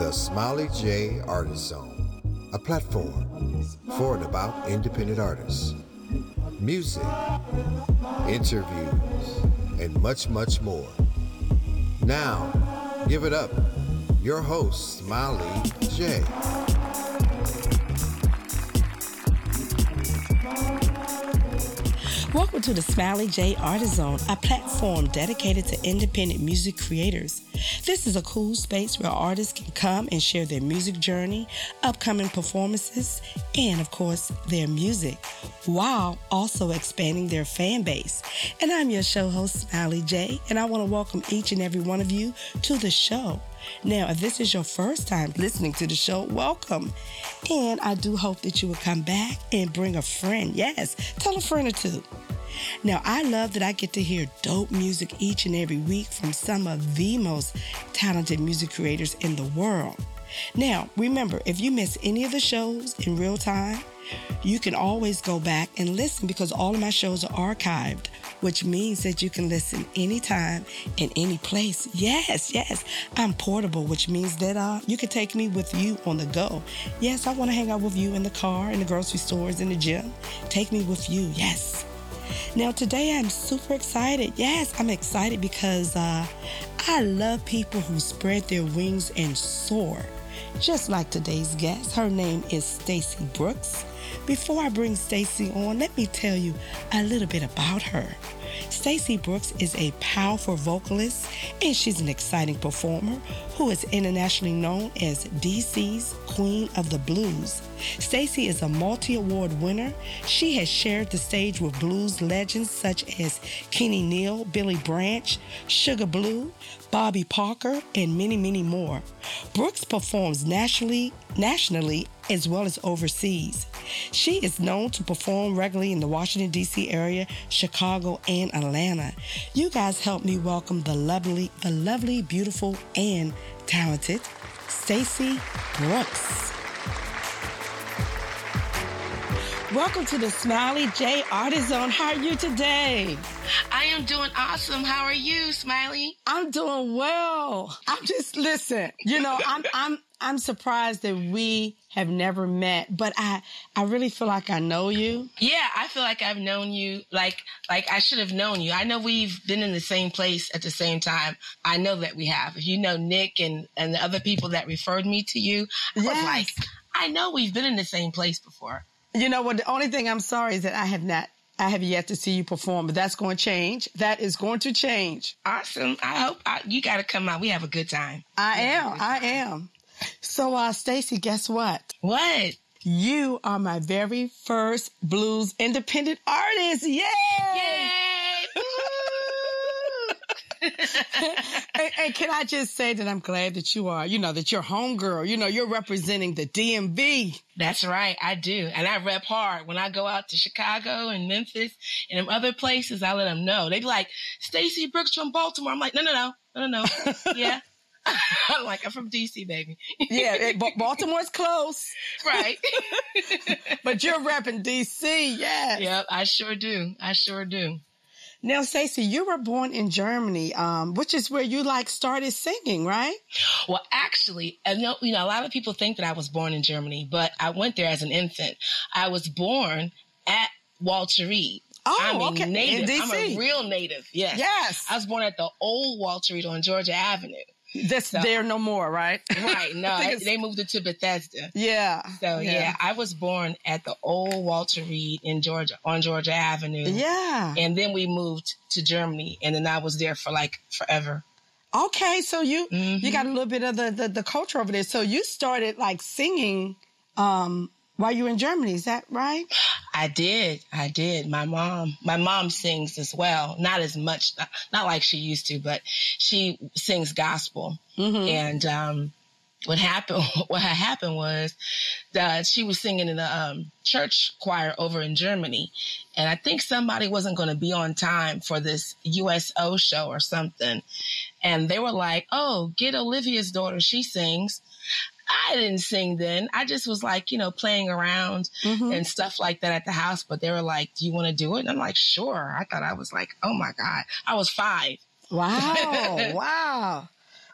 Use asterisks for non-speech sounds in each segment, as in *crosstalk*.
The Smiley J Artist Zone, a platform for and about independent artists. Music, interviews, and much, much more. Now, give it up. Your host, Smiley J. Welcome to the Smiley J Artist Zone, a platform dedicated to independent music creators. This is a cool space where artists can come and share their music journey, upcoming performances, and of course, their music, while also expanding their fan base. And I'm your show host, Smiley J, and I want to welcome each and every one of you to the show. Now, if this is your first time listening to the show, welcome. And I do hope that you will come back and bring a friend. Yes, tell a friend or two. Now, I love that I get to hear dope music each and every week from some of the most talented music creators in the world. Now, remember, if you miss any of the shows in real time, you can always go back and listen because all of my shows are archived, which means that you can listen anytime in any place. Yes, yes. I'm portable, which means that uh, you can take me with you on the go. Yes, I want to hang out with you in the car, in the grocery stores, in the gym. Take me with you. Yes. Now, today I'm super excited. Yes, I'm excited because uh, I love people who spread their wings and soar. Just like today's guest, her name is Stacy Brooks. Before I bring Stacy on, let me tell you a little bit about her. Stacy Brooks is a powerful vocalist and she's an exciting performer who is internationally known as DC's Queen of the Blues. Stacy is a multi-award winner. She has shared the stage with blues legends such as Kenny Neal, Billy Branch, Sugar Blue, Bobby Parker, and many, many more. Brooks performs nationally, nationally as well as overseas. She is known to perform regularly in the Washington, D.C. area, Chicago, and Atlanta. You guys help me welcome the lovely, the lovely, beautiful, and talented Stacy Brooks. Welcome to the Smiley J Artist Zone. How are you today? I am doing awesome. How are you, Smiley? I'm doing well. I'm just listen. You know, I'm *laughs* I'm I'm surprised that we have never met, but I I really feel like I know you. Yeah, I feel like I've known you like like I should have known you. I know we've been in the same place at the same time. I know that we have. If you know Nick and and the other people that referred me to you, I Yes. was like, I know we've been in the same place before. You know what? The only thing I'm sorry is that I have not. I have yet to see you perform, but that's going to change. That is going to change. Awesome. I hope I, you got to come out. We have a good time. I am. I am. So, uh, Stacy, guess what? What? You are my very first blues independent artist. Yay! Yay! *laughs* and, and can I just say that I'm glad that you are, you know, that you're homegirl. You know, you're representing the DMV. That's right. I do. And I rep hard. When I go out to Chicago and Memphis and other places, I let them know. They be like, Stacy Brooks from Baltimore. I'm like, no, no, no, no, no, no. *laughs* yeah. *laughs* I'm like, I'm from DC, baby. Yeah, it, Ba- Baltimore's close, right. but you're repping DC. Yeah. yep, I sure do. I sure do. Now, Stacey, you were born in Germany, um, which is where you like started singing, right? Well, actually, I know, you know, a lot of people think that I was born in Germany, but I went there as an infant. I was born at Walter Reed. Oh, I'm a okay. In native. I'm a real native. Yes. Yes. I was born at the old Walter Reed on Georgia Avenue. That's So- there no more, right? *laughs* Right. No, they moved it to Bethesda. Yeah. So yeah. I was born at the old Walter Reed in Georgia on Georgia Avenue. Yeah. And then we moved to Germany and then I was there for like forever. Okay, so you Mhm. you got a little bit of the, the the culture over there. So you started like singing um while you were in Germany, is that right? I did. I did. My mom, my mom sings as well. Not as much, not, not like she used to, but she sings gospel. Mm-hmm. And, um, what happened, *laughs* what had happened was that she was singing in the um, church choir over in Germany. And I think somebody wasn't going to be on time for this USO show or something. And they were like, oh, get Olivia's daughter. She sings. I didn't sing then. I just was like, you know, playing around Mhm. and stuff like that at the house. But they were like, do you want to do it? And I'm like, sure. I thought I was like, oh my God. I was five. Wow, *laughs* wow.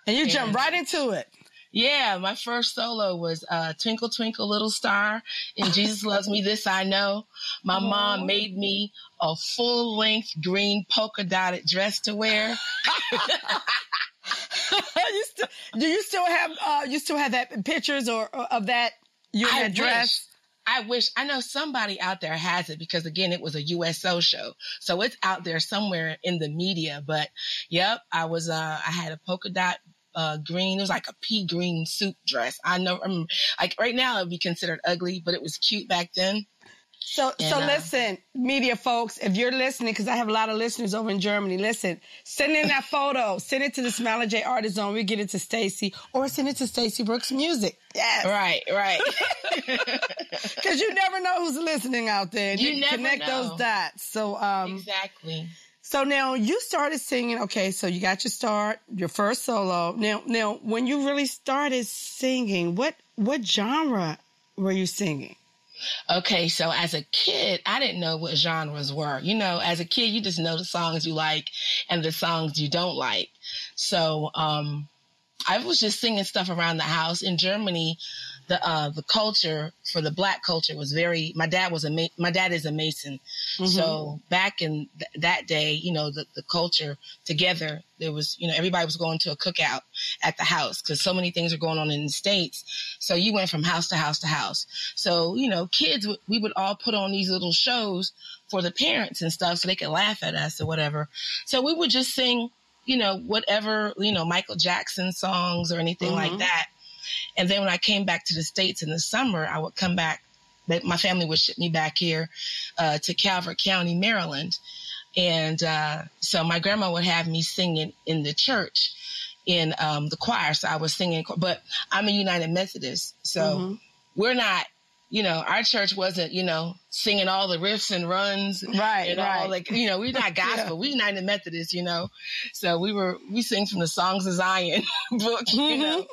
And you jumped right into it. Yeah, my first solo was uh, Twinkle Twinkle Little Star and Jesus Loves Me This I Know. My Aww. mom made me a full length green polka dotted dress to wear. *laughs* *laughs* you still, do you still have uh, you still have that pictures or, or of that your that dress? I wish I know somebody out there has it because again, it was a USO show, so it's out there somewhere in the media. But yep, I was uh, I had a polka dot uh, green. It was like a pea green suit dress. I know, I'm, like right now it would be considered ugly, but it was cute back then. So, and, so uh, listen, media folks, if you're listening, because I have a lot of listeners over in Germany, listen, send in that photo, send it to the Smiley J Artist Zone. We get it to Stacy, or send it to Stacy Brooks Music. Yes, right, right. *laughs* Because you never know who's listening out there. You, you never connect know. those dots. So, um, exactly. So now you started singing. Okay, so you got your start, your first solo. Now, now, when you really started singing, what what genre were you singing? Okay, so as a kid, I didn't know what genres were. You know, as a kid, you just know the songs you like and the songs you don't like. So, um, I was just singing stuff around the house. In Germany, the uh, the culture for the black culture was very. My dad was a ma- my dad is a mason, mm-hmm. so back in th- that day, you know, the the culture together. There was, you know, everybody was going to a cookout at the house because so many things are going on in the states. So you went from house to house to house. So you know, kids, we would all put on these little shows for the parents and stuff so they could laugh at us or whatever. So we would just sing you know, whatever, you know, Michael Jackson songs or anything mm-hmm. like that. And then when I came back to the States in the summer, I would come back, my family would ship me back here uh, to Calvert County, Maryland. And uh, so my grandma would have me singing in the church in um, the choir. So I was singing, but I'm a United Methodist. So mm-hmm. we're not you know, our church wasn't, you know, singing all the riffs and runs. Right, and right. All, like, you know, we're not *laughs* gospel. yeah. We United Methodist, you know. So we were, we sing from the Songs of Zion *laughs* book, you mm-hmm. know.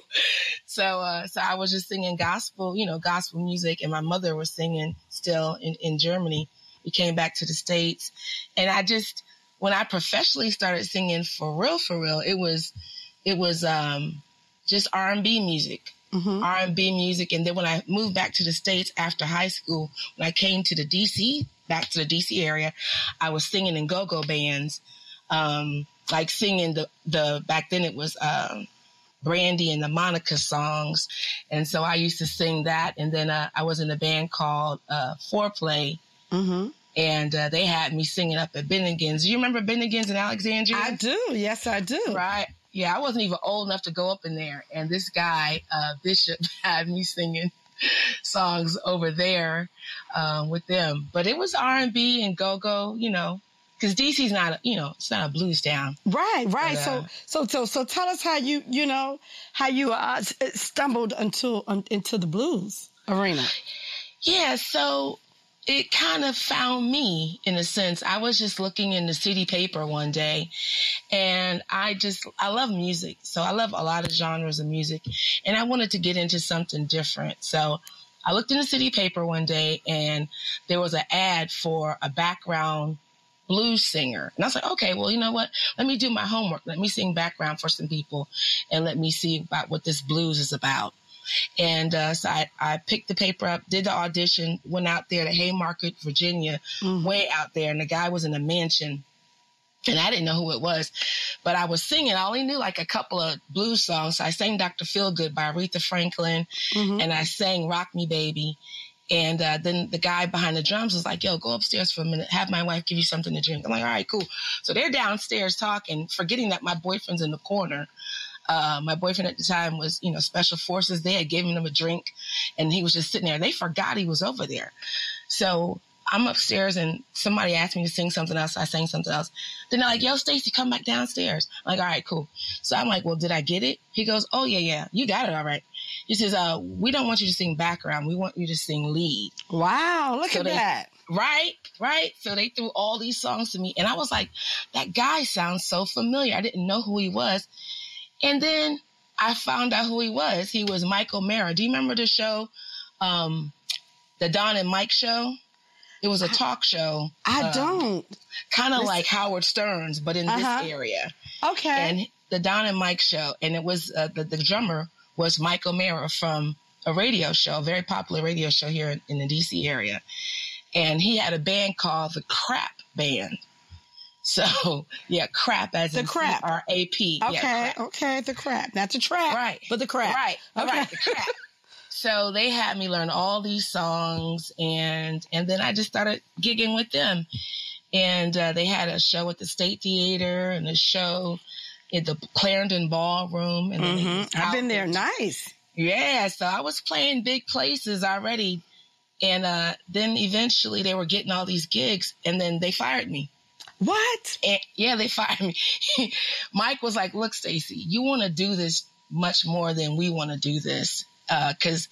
So, uh, so I was just singing gospel, you know, gospel music. And my mother was singing still in, in Germany. We came back to the States. And I just, when I professionally started singing for real, for real, it was, it was, um, just R&B music mm-hmm. R&B music. And then when I moved back to the States after high school, when I came to the DC, back to the DC area, I was singing in go-go bands, um, like singing the, the, back then it was, um, Brandy and the Monica songs. And so I used to sing that. And then, uh, I was in a band called, uh, Foreplay. Mm-hmm and uh, they had me singing up at Bennigan's. Do you remember Bennigan's in Alexandria? I do. Yes, I do. Right yeah, I wasn't even old enough to go up in there. And this guy, uh, Bishop, *laughs* had me singing songs over there um, with them. But it was R and B and go go, you know, because DC's not, a, you know, it's not a blues town. Right, right. But, uh, so, so, so, so, tell us how you, you know, how you uh, stumbled into um, into the blues arena. Yeah, so it kind of found me in a sense. I was just looking in the city paper one day and I just, I love music. So I love a lot of genres of music and I wanted to get into something different. So I looked in the city paper one day and there was an ad for a background blues singer. And I was like, okay, well, you know what? Let me do my homework. Let me sing background for some people and let me see about what this blues is about. And uh, so I, I picked the paper up, did the audition, went out there to Haymarket, Virginia, mm-hmm. way out there. And the guy was in a mansion and I didn't know who it was, but I was singing. I only knew like a couple of blues songs. So I sang Dr. Feelgood by Aretha Franklin, mm-hmm. and I sang Rock Me Baby. And uh, then the guy behind the drums was like, "Yo, go upstairs for a minute. Have my wife give you something to drink." I'm like, "All right, cool." So they're downstairs talking, forgetting that my boyfriend's in the corner. Uh, my boyfriend at the time was, you know, special forces. They had given him a drink and he was just sitting there. They forgot he was over there. So I'm upstairs and somebody asked me to sing something else. I sang something else. Then they're like, yo, Stacy, come back downstairs. I'm like, all right, cool. So I'm like, well, did I get it? He goes, oh, yeah, yeah, you got it. All right. He says, uh, we don't want you to sing background. We want you to sing lead. Wow. Look so at they, that. Right. Right. So they threw all these songs to me and I was like, that guy sounds so familiar. I didn't know who he was. And then I found out who he was. He was Michael O'Meara. Do you remember the show, um, the Don and Mike show? It was a talk show. I um, don't. Kind of like Howard Stern's, but in uh-huh. this area. Okay. And the Don and Mike show, and it was uh, the, the drummer was Michael O'Meara from a radio show, a very popular radio show here in, in the DC area. And he had a band called the Crap Band. So *laughs* yeah, crap as The in Crap. R A P. Okay, okay, the crap, not the trap, Right. But the crap, Right. Okay. Right. The crap. *laughs* so they had me learn all these songs and and then I just started gigging with them. And uh, they had a show at the State Theater and a show at the Clarendon Ballroom. And Mhm. I've been there. Nice. Yeah, so I was playing big places already. And uh, then eventually they were getting all these gigs and then they fired me. What? And yeah, they fired me. *laughs* Mike was like, "Look, Stacy, you want to do this much more than we want to do this, because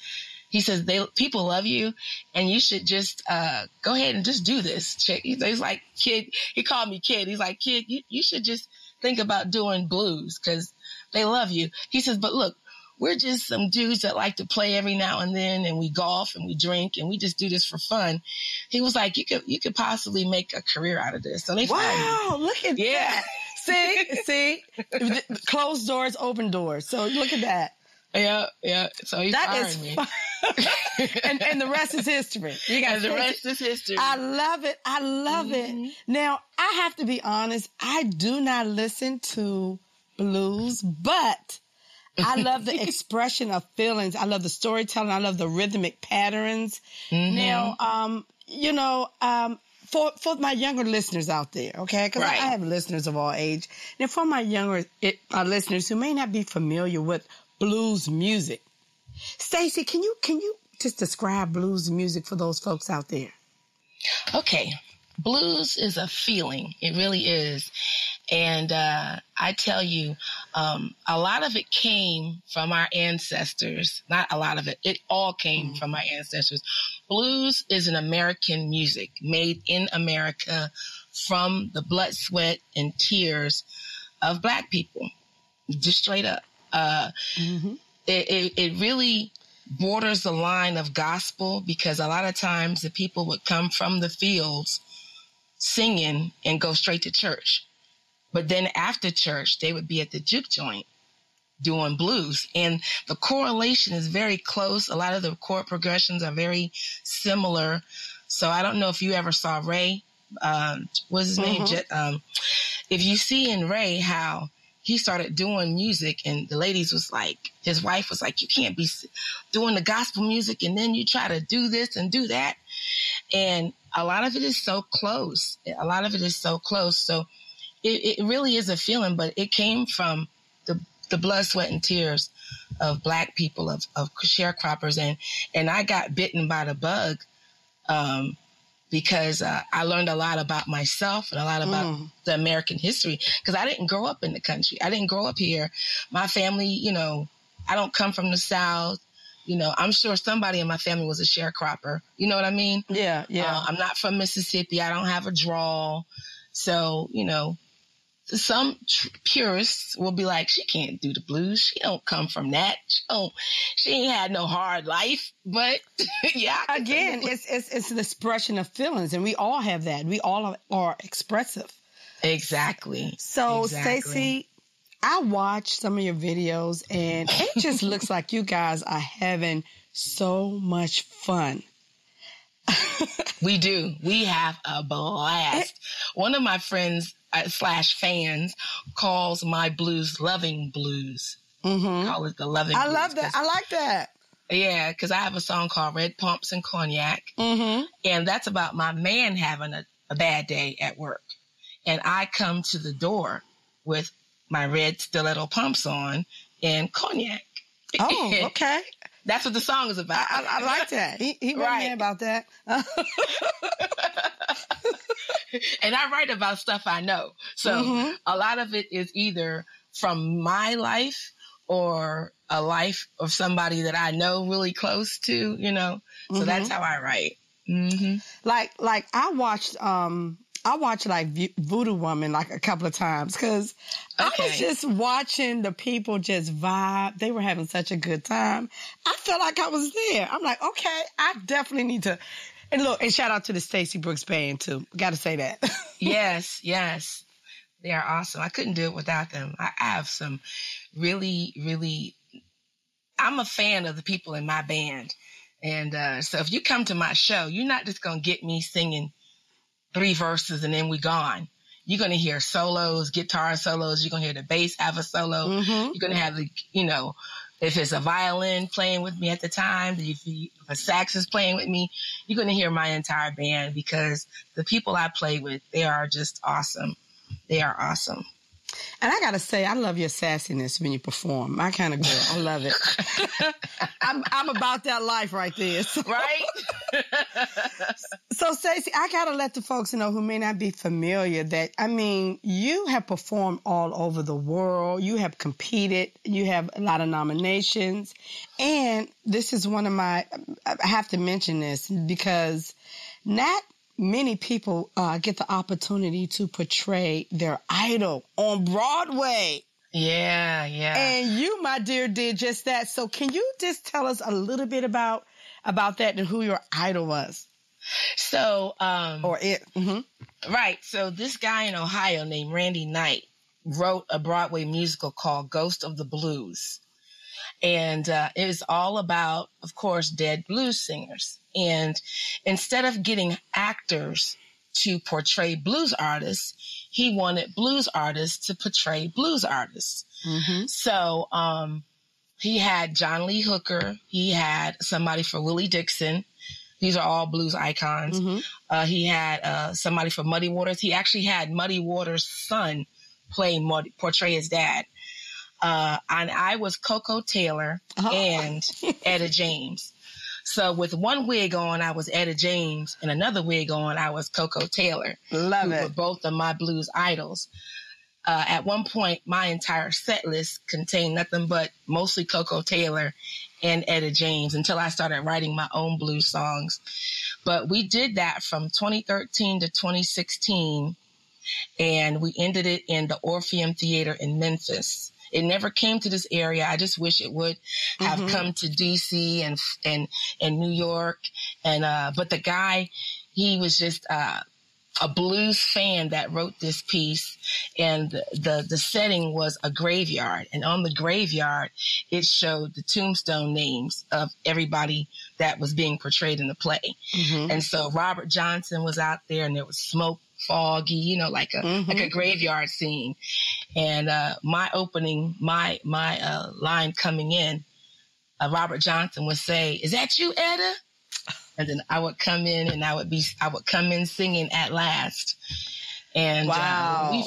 he says they people love you, and you should just uh, go ahead and just do this." He's like, "Kid," he called me kid. He's like, "Kid, you, you should just think about doing blues because they love you." He says, "But look." We're just some dudes that like to play every now and then, and we golf and we drink and we just do this for fun. He was like, "You could, you could possibly make a career out of this." So they. Wow, look at Yeah. that. See, *laughs* see, closed doors, open doors. So look at that. Yeah, yeah. So he That fired is me. *laughs* and, and the rest is history. You got the rest is history. I love it. I love Mm-hmm. it. Now, I have to be honest. I do not listen to blues, but I *laughs* love the expression of feelings. I love the storytelling. I love the rhythmic patterns. Mm-hmm. Now, um, you know, um, for for my younger listeners out there, okay, because Right. I have listeners of all age. Now, for my younger it, uh, listeners who may not be familiar with blues music, Stacey, can you can you just describe blues music for those folks out there? okay. Blues is a feeling. It really is. And uh, I tell you, um, a lot of it came from our ancestors. Not a lot of it. It all came from our ancestors. Blues is an American music made in America from the blood, sweat, and tears of Black people. Just straight up. Uh, it, it, it really borders the line of gospel because a lot of times the people would come from the fields singing and go straight to church. But then after church, they would be at the juke joint doing blues. And the correlation is very close. A lot of the chord progressions are very similar. So I don't know if you ever saw Ray. Um, what's his name? Jet, um, if you see in Ray how he started doing music and the ladies was like, his wife was like, you can't be doing the gospel music and then you try to do this and do that. And a lot of it is so close. A lot of it is so close. So it, it really is a feeling, but it came from the, the blood, sweat, and tears of black people, of, of sharecroppers. And, and I got bitten by the bug, um, because uh, I learned a lot about myself and a lot about the American history because I didn't grow up in the country. I didn't grow up here. My family, you know, I don't come from the South. You know, I'm sure somebody in my family was a sharecropper. You know what I mean? Yeah, yeah. Uh, I'm not from Mississippi. I don't have a drawl. So, you know, some tr- purists will be like, she can't do the blues. She don't come from that. She don't, she ain't had no hard life. But *laughs* yeah, Again, it's it's it's an expression of feelings, and we all have that. We all are, are expressive. exactly. So, Exactly. Stacey, I watched some of your videos, and it just looks like you guys are having so much fun. *laughs* We do. We have a blast. One of my friends uh, slash fans calls my blues loving blues. Mm-hmm. Call it the loving. I love that. I like that. yeah, because I have a song called Red Pumps and Cognac. hmm And that's about my man having a, a bad day at work. And I come to the door with my red stiletto pumps on and cognac. Oh, *laughs* okay. That's what the song is about. I, I, I like that. He he wrote me about that. *laughs* and I write about stuff I know. So Mhm. a lot of it is either from my life or a life of somebody that I know really close to, you know. So that's how I write. hmm like like I watched um I watched like Voodoo Woman like a couple of times because I was just watching the people just vibe. They were having such a good time. I felt like I was there. I'm like, okay, I definitely need to. And look, and shout out to the Stacey Brooks band too. Got to say that. *laughs* yes, yes. They are awesome. I couldn't do it without them. I I have some really, really, I'm a fan of the people in my band. And uh, so if you come to my show, you're not just going to get me singing three verses and then we gone. You're going to hear solos, guitar solos. You're going to hear the bass have a solo. Mm-hmm. You're going to have the, you know, if it's a violin playing with me at the time, if, if a sax is playing with me, you're going to hear my entire band because the people I play with, they are just awesome. They are awesome. And I gotta say, I love your sassiness when you perform. My kind of girl. I love it. *laughs* I'm I'm about that life right there. So. Right. *laughs* so Stacey, I gotta let the folks know who may not be familiar that I mean, you have performed all over the world. You have competed. You have a lot of nominations, and this is one of my. I have to mention this because not many people uh, get the opportunity to portray their idol on Broadway. Yeah, yeah. And you, my dear, did just that. So can you just tell us a little bit about about that and who your idol was? So, um, or it. Mm-hmm. Right. So this guy in Ohio named Randy Knight wrote a Broadway musical called Ghost of the Blues. And uh, it was all about, of course, dead blues singers. And instead of getting actors to portray blues artists, he wanted blues artists to portray blues artists. Mm-hmm. So um, he had John Lee Hooker. He had somebody for Willie Dixon. These are all blues icons. Mm-hmm. Uh, he had uh, somebody for Muddy Waters. He actually had Muddy Waters' son play Muddy, portray his dad. Uh, and I was Koko Taylor oh. and Etta James. So with one wig on, I was Etta James, and another wig on, I was Koko Taylor. Love who it. Were both of my blues idols. Uh, at one point, my entire set list contained nothing but mostly Koko Taylor and Etta James until I started writing my own blues songs. But we did that from 2013 to 2016, and we ended it in the Orpheum Theater in Memphis. It never came to this area. I just wish it would have mm-hmm. come to DC and and and New York. And uh, but the guy, he was just uh, a blues fan that wrote this piece, and the, the, the setting was a graveyard, and on the graveyard it showed the tombstone names of everybody that was being portrayed in the play. Mm-hmm. And so Robert Johnson was out there, and there was smoke foggy, you know, like a mm-hmm. like a graveyard scene. And uh, my opening, my my uh, line coming in, uh, Robert Johnson would say, "Is that you, Etta?" And then I would come in, and I would be I would come in singing "At Last." And uh, wow,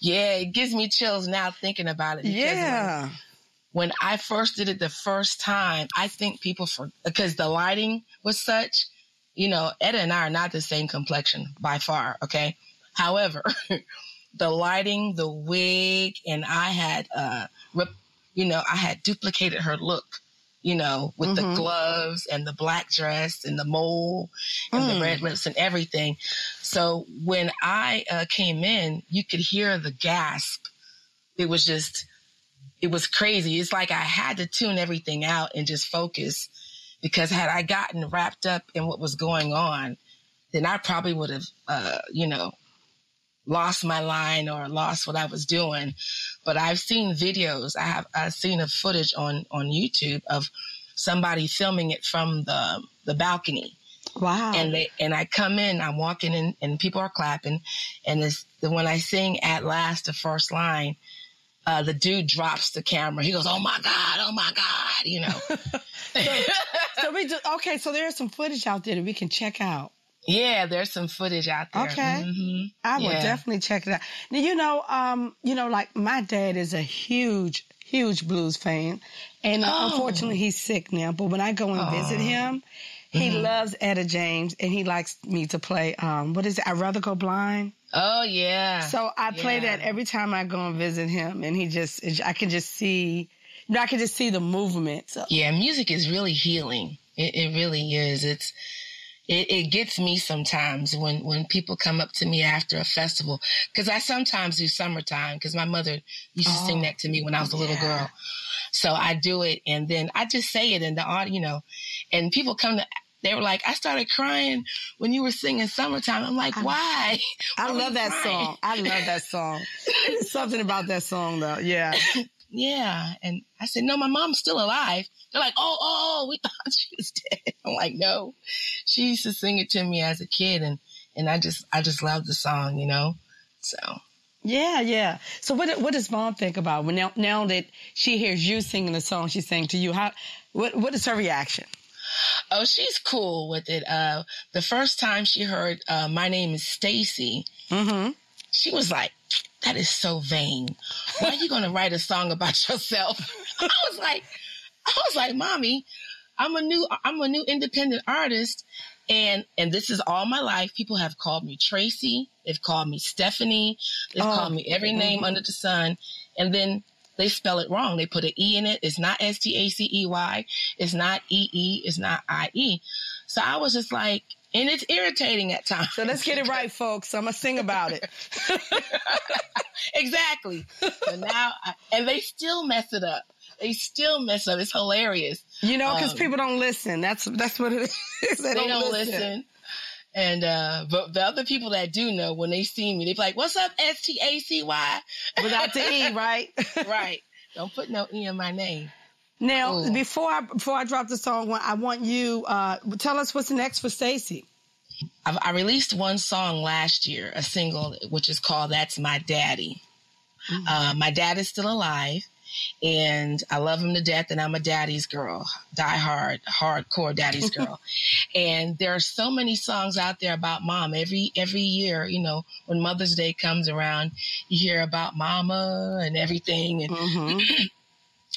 yeah, it gives me chills now thinking about it. Yeah. When, when I first did it the first time, I think people for because the lighting was such you know, Etta and I are not the same complexion by far. Okay. However, *laughs* the lighting, the wig, and I had, uh, rep, you know, I had duplicated her look, you know, with mm-hmm. the gloves and the black dress and the mole and mm. the red lips and everything. So when I uh, came in, you could hear the gasp. It was just, it was crazy. It's like I had to tune everything out and just focus because had I gotten wrapped up in what was going on, then I probably would have, uh, you know, lost my line or lost what I was doing. But I've seen videos. I have I've seen a footage on on YouTube of somebody filming it from the the balcony. Wow. And they and I come in, I'm walking in, and people are clapping, and it's when I sing at last the first line, uh, the dude drops the camera. He goes, "Oh my god! Oh my god!" You know. *laughs* so, so, we do okay. So there's some footage out there that we can check out. Yeah, there's some footage out there. Okay, mm-hmm. I will yeah. definitely check it out. Now, you know, um, you know, like my dad is a huge, huge blues fan, and uh, oh. unfortunately he's sick now. But when I go and oh. visit him, he mm-hmm. loves Etta James, and he likes me to play. Um, what is it? I'd rather go blind. Oh yeah. So I play yeah. that every time I go and visit him, and he just, I can just see I can just see the movement. So. Yeah, music is really healing. It, it really is. It's it, it, gets me sometimes when when people come up to me after a festival because I sometimes do summertime because my mother used to oh, sing that to me when I was a little yeah. girl. Oh, so I do it and then I just say it in the audio, you know, and people come to they were like, I started crying when you were singing summertime. I'm like, why? I, I love that crying? song. I love that song. Something about that song though. Yeah. *laughs* yeah. And I said, no, my mom's still alive. They're like, oh, oh, oh we *laughs* thought she was dead. I'm like, no, she used to sing it to me as a kid. And, and I just, I just love the song, you know? So. Yeah, yeah. So what what does mom think about when now now that she hears you singing the song she sang to you? How what what is her reaction? Oh, she's cool with it. Uh, the first time she heard uh, "My name is Stacy," mm-hmm. she was like, "That is so vain. Why are you going to write a song about *laughs* yourself?" I was like, I was like, "Mommy, I'm a new I'm a new independent artist, and and this is all my life. People have called me Tracy. They've called me Stephanie. They've oh. called me every name mm-hmm. under the sun. And then they spell it wrong. They put an E in it. It's not S T A C E Y. It's not E E. It's not I E. So I was just like, and it's irritating at times. So let's get it right, folks. I'm gonna sing about it. *laughs* exactly. So now, I, and they still mess it up. They still mess up. It's hilarious. You know, because um, people don't listen. That's that's what it is. They, *laughs* they don't, don't listen. listen. And uh, but the other people that do know, when they see me, they be like, "What's up, S T A C Y?" Without the E, right? *laughs* right. Don't put no E in my name. Now, Ooh. before I before I drop the song, I want you uh, tell us what's next for Stacy. I released one song last year, a single, which is called "That's My Daddy." Mm-hmm. Uh, my dad is still alive and I love him to death. And I'm a daddy's girl, die hard, hardcore daddy's *laughs* girl. and there are so many songs out there about mom. Every every year, you know, when Mother's Day comes around, you hear about mama and everything. And mm-hmm. *clears throat*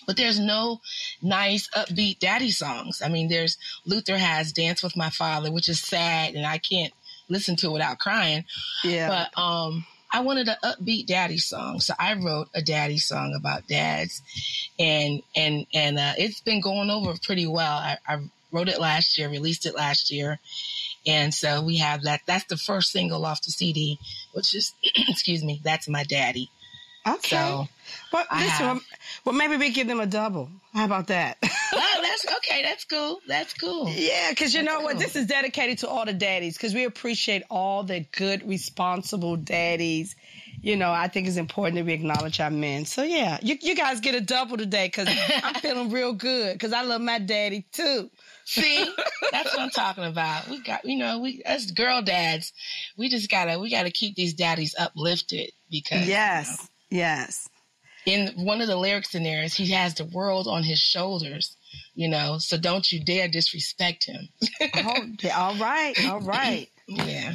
but there's no nice upbeat daddy songs. I mean, there's Luther has Dance with My Father, which is sad, and I can't listen to it without crying. Yeah. But um I wanted an upbeat daddy song, so I wrote a daddy song about dads, and and and uh, it's been going over pretty well. I, I wrote it last year, released it last year, and so we have that. That's the first single off the CD, which is *clears throat* excuse me, that's my daddy. Okay. So well, listen, well, well, maybe we give them a double. How about that? *laughs* oh, that's okay. That's cool. That's cool. Yeah, because you that's know cool. what? This is dedicated to all the daddies because we appreciate all the good, responsible daddies. You know, I think it's important that we acknowledge our men. So yeah, you, you guys get a double today because I'm *laughs* feeling real good because I love my daddy too. See, that's what I'm talking about. We got, you know, we as girl dads, we just gotta, we gotta keep these daddies uplifted because yes, you know, yes in one of the lyrics in there is he has the world on his shoulders, you know, so don't you dare disrespect him. oh, all right, all right. *laughs* yeah.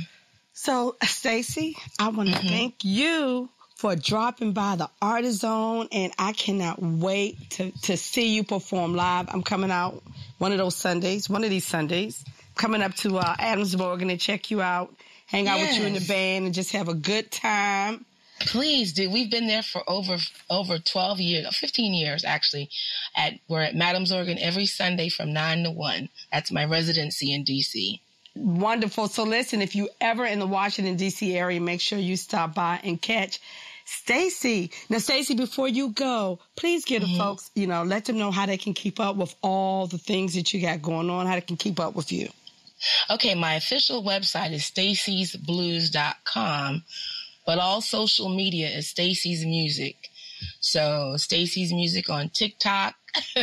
So, Stacy, I want to mm-hmm. thank you for dropping by the Artist Zone, and I cannot wait to, to see you perform live. I'm coming out one of those Sundays, one of these Sundays, coming up to uh, Adams Morgan and check you out, hang out yes. with you in the band, and just have a good time. Please do. We've been there for over over 12 years, 15 years actually. At we're at Madam's Organ every Sunday from 9 to 1. That's my residency in DC. Wonderful. So listen, if you ever in the Washington DC area, make sure you stop by and catch Stacy. Now, Stacy, before you go, please give mm-hmm. the folks, you know, let them know how they can keep up with all the things that you got going on, how they can keep up with you. Okay, my official website is stacysblues.com but all social media is Stacy's Music. So Stacy's Music on TikTok, *laughs*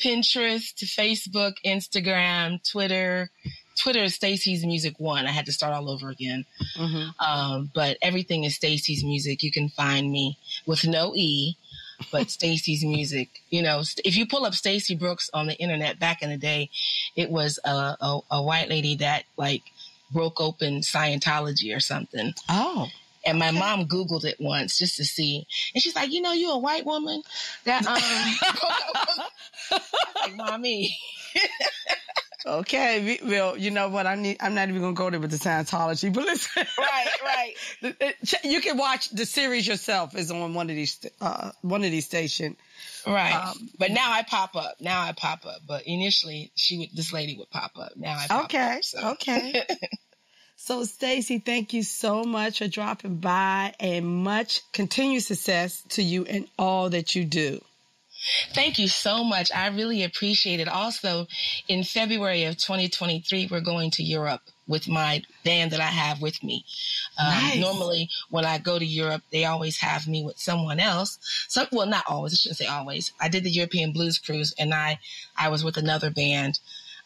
Pinterest, Facebook, Instagram, Twitter. Twitter is Stacy's Music One. I had to start all over again. Mm-hmm. Um, but everything is Stacy's Music. You can find me with no E, but Stacy's Music. You know, if you pull up Stacy Brooks on the internet back in the day, it was a, a, a white lady that like broke open Scientology or something. Oh. And my mom Googled it once just to see. And she's like, you know, you're a white woman that, *laughs* um, like, mommy. Okay, well, you know what? I need. I'm not even gonna go there with the Scientology, but listen. Right, *laughs* right. You can watch the series yourself. Is on one of these, uh, one of these stations. Right. Um, but now I pop up. Now I pop up. But initially, she would. This lady would pop up. Now I. okay. Up, so. Okay. *laughs* So, Stacy, thank you so much for dropping by and much continued success to you in all that you do. Thank you so much. I really appreciate it. Also, in February of 2023, we're going to Europe with my band that I have with me. Um, nice. Normally, when I go to Europe, they always have me with someone else. So, well, not always. I shouldn't say always. I did the European Blues Cruise, and I I was with another band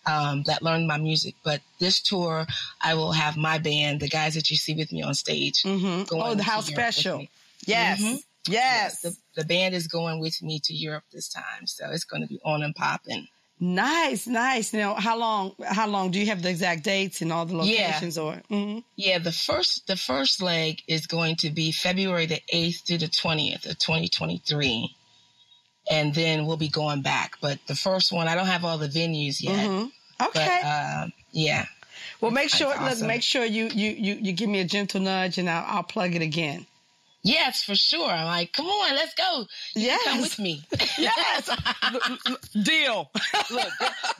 um, that learned my music. But this tour, I will have my band, the guys that you see with me on stage. Mm-hmm. Oh, how special. Yes. Mm-hmm. Yes. yes. The, the, band is going with me to Europe this time. So it's going to be on and popping. Nice, nice. Now, how long? How long do you have the exact dates and all the locations? Yeah. Or mm-hmm. yeah, the first the first leg is going to be February the eighth through the twentieth of twenty twenty three, and then we'll be going back. But the first one, I don't have all the venues yet. Mm-hmm. Okay. But, uh, yeah. Well, make sure awesome. look, make sure you you you you give me a gentle nudge, and I'll, I'll plug it again. Yes, for sure. I'm like, come on, let's go. You yes. come with me. *laughs* yes. *laughs* Deal. Look,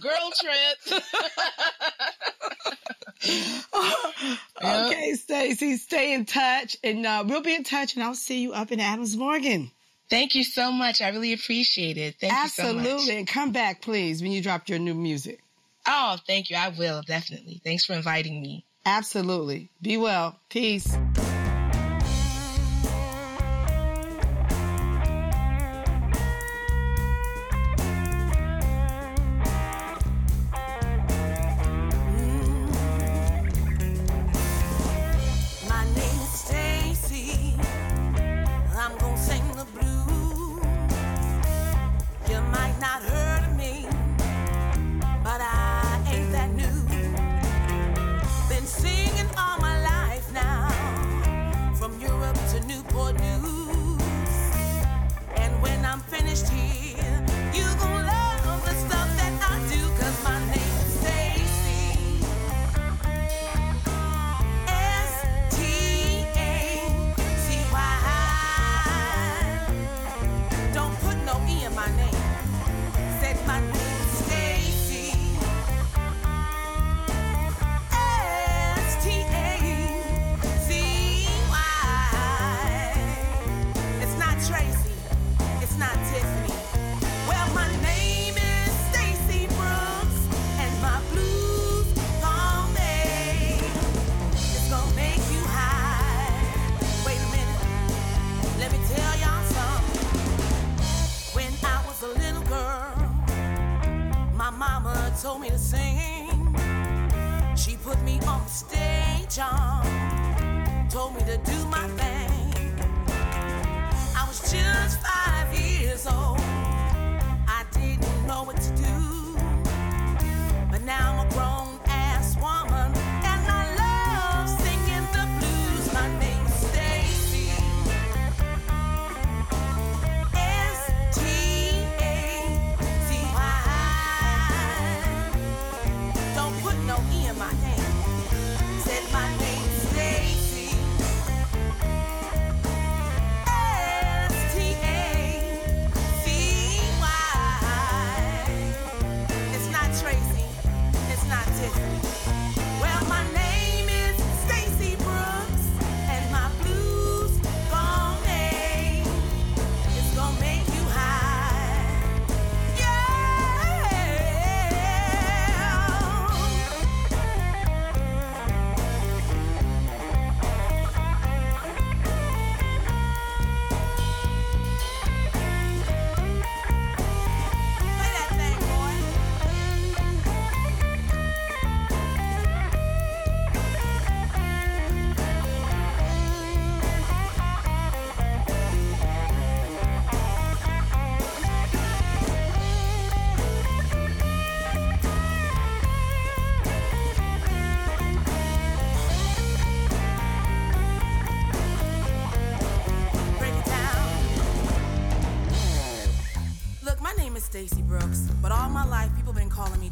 girl trip. *laughs* okay, Stacy, stay in touch and uh, we'll be in touch and I'll see you up in Adams Morgan. Thank you so much. I really appreciate it. Thank Absolutely. you so much. And come back, please, when you drop your new music. Oh, thank you. I will, definitely. Thanks for inviting me. Absolutely. Be well. Peace.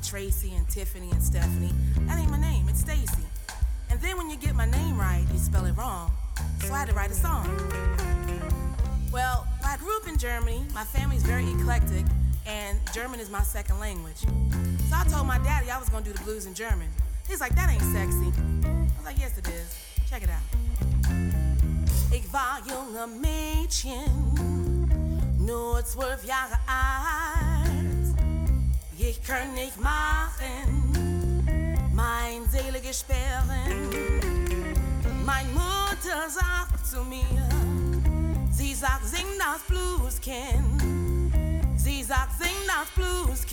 Tracy and Tiffany and Stephanie. That ain't my name, it's Stacy. And then when you get my name right, you spell it wrong. So I had to write a song. Well, I grew up in Germany. My family's very eclectic, and German is my second language. So I told my daddy I was gonna do the blues in German. He's like, that ain't sexy. I was like, yes, it is. Check it out. Ich war junge Mädchen, nur zwölf Jahre alt. Ich kann nicht machen, Mein selige Sperren, mein Mutter sagt zu mir, sie sagt, sing das Blueskind. Sie sagt, sing das Blueskind.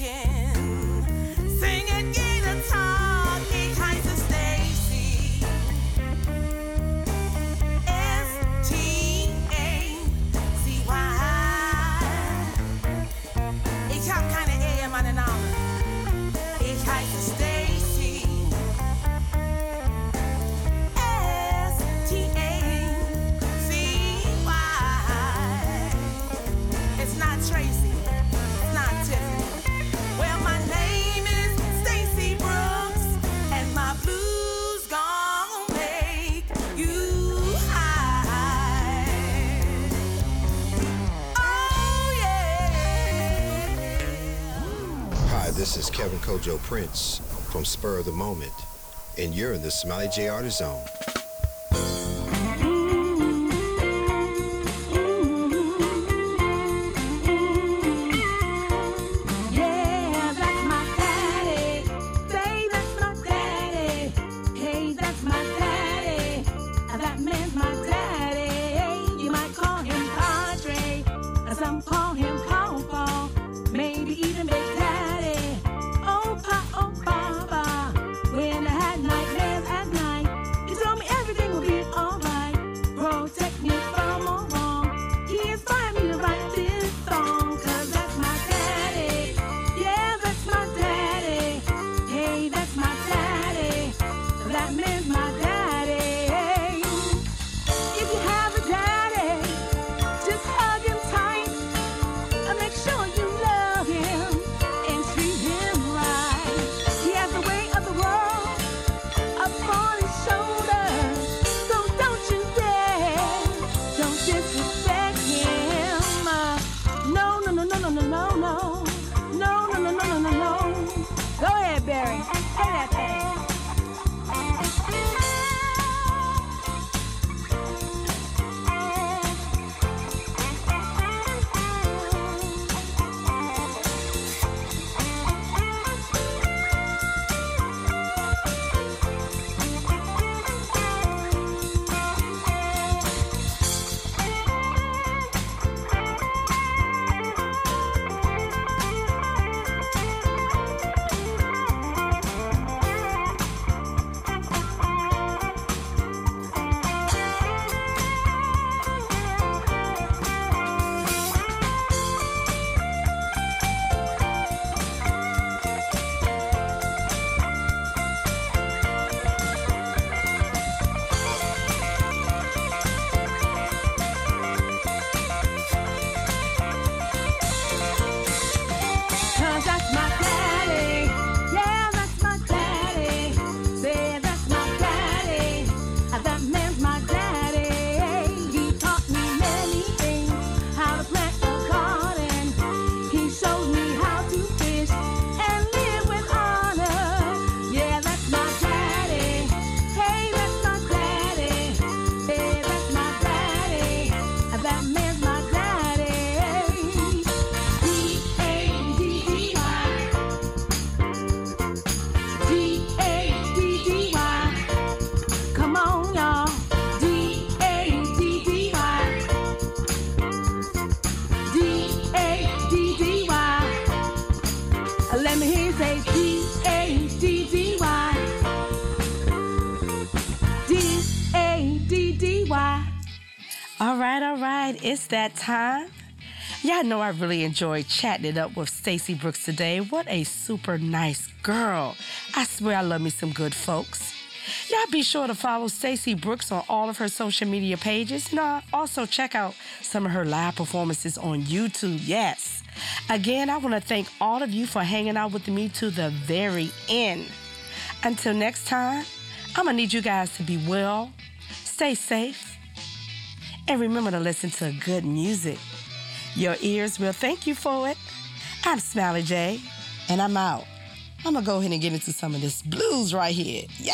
Kevin Kojo Prince from Spur of the Moment, and you're in the Smiley J Artist Zone. That time. Y'all know I really enjoyed chatting it up with Stacy Brooks today. What a super nice girl. I swear I love me some good folks. Y'all be sure to follow Stacy Brooks on all of her social media pages. And uh, also check out some of her live performances on YouTube. Yes. Again, I want to thank all of you for hanging out with me to the very end. Until next time, I'm going to need you guys to be well, stay safe, and remember to listen to good music. Your ears will thank you for it. I'm Smiley J, and I'm out. I'm gonna go ahead and get into some of this blues right here. Yeah!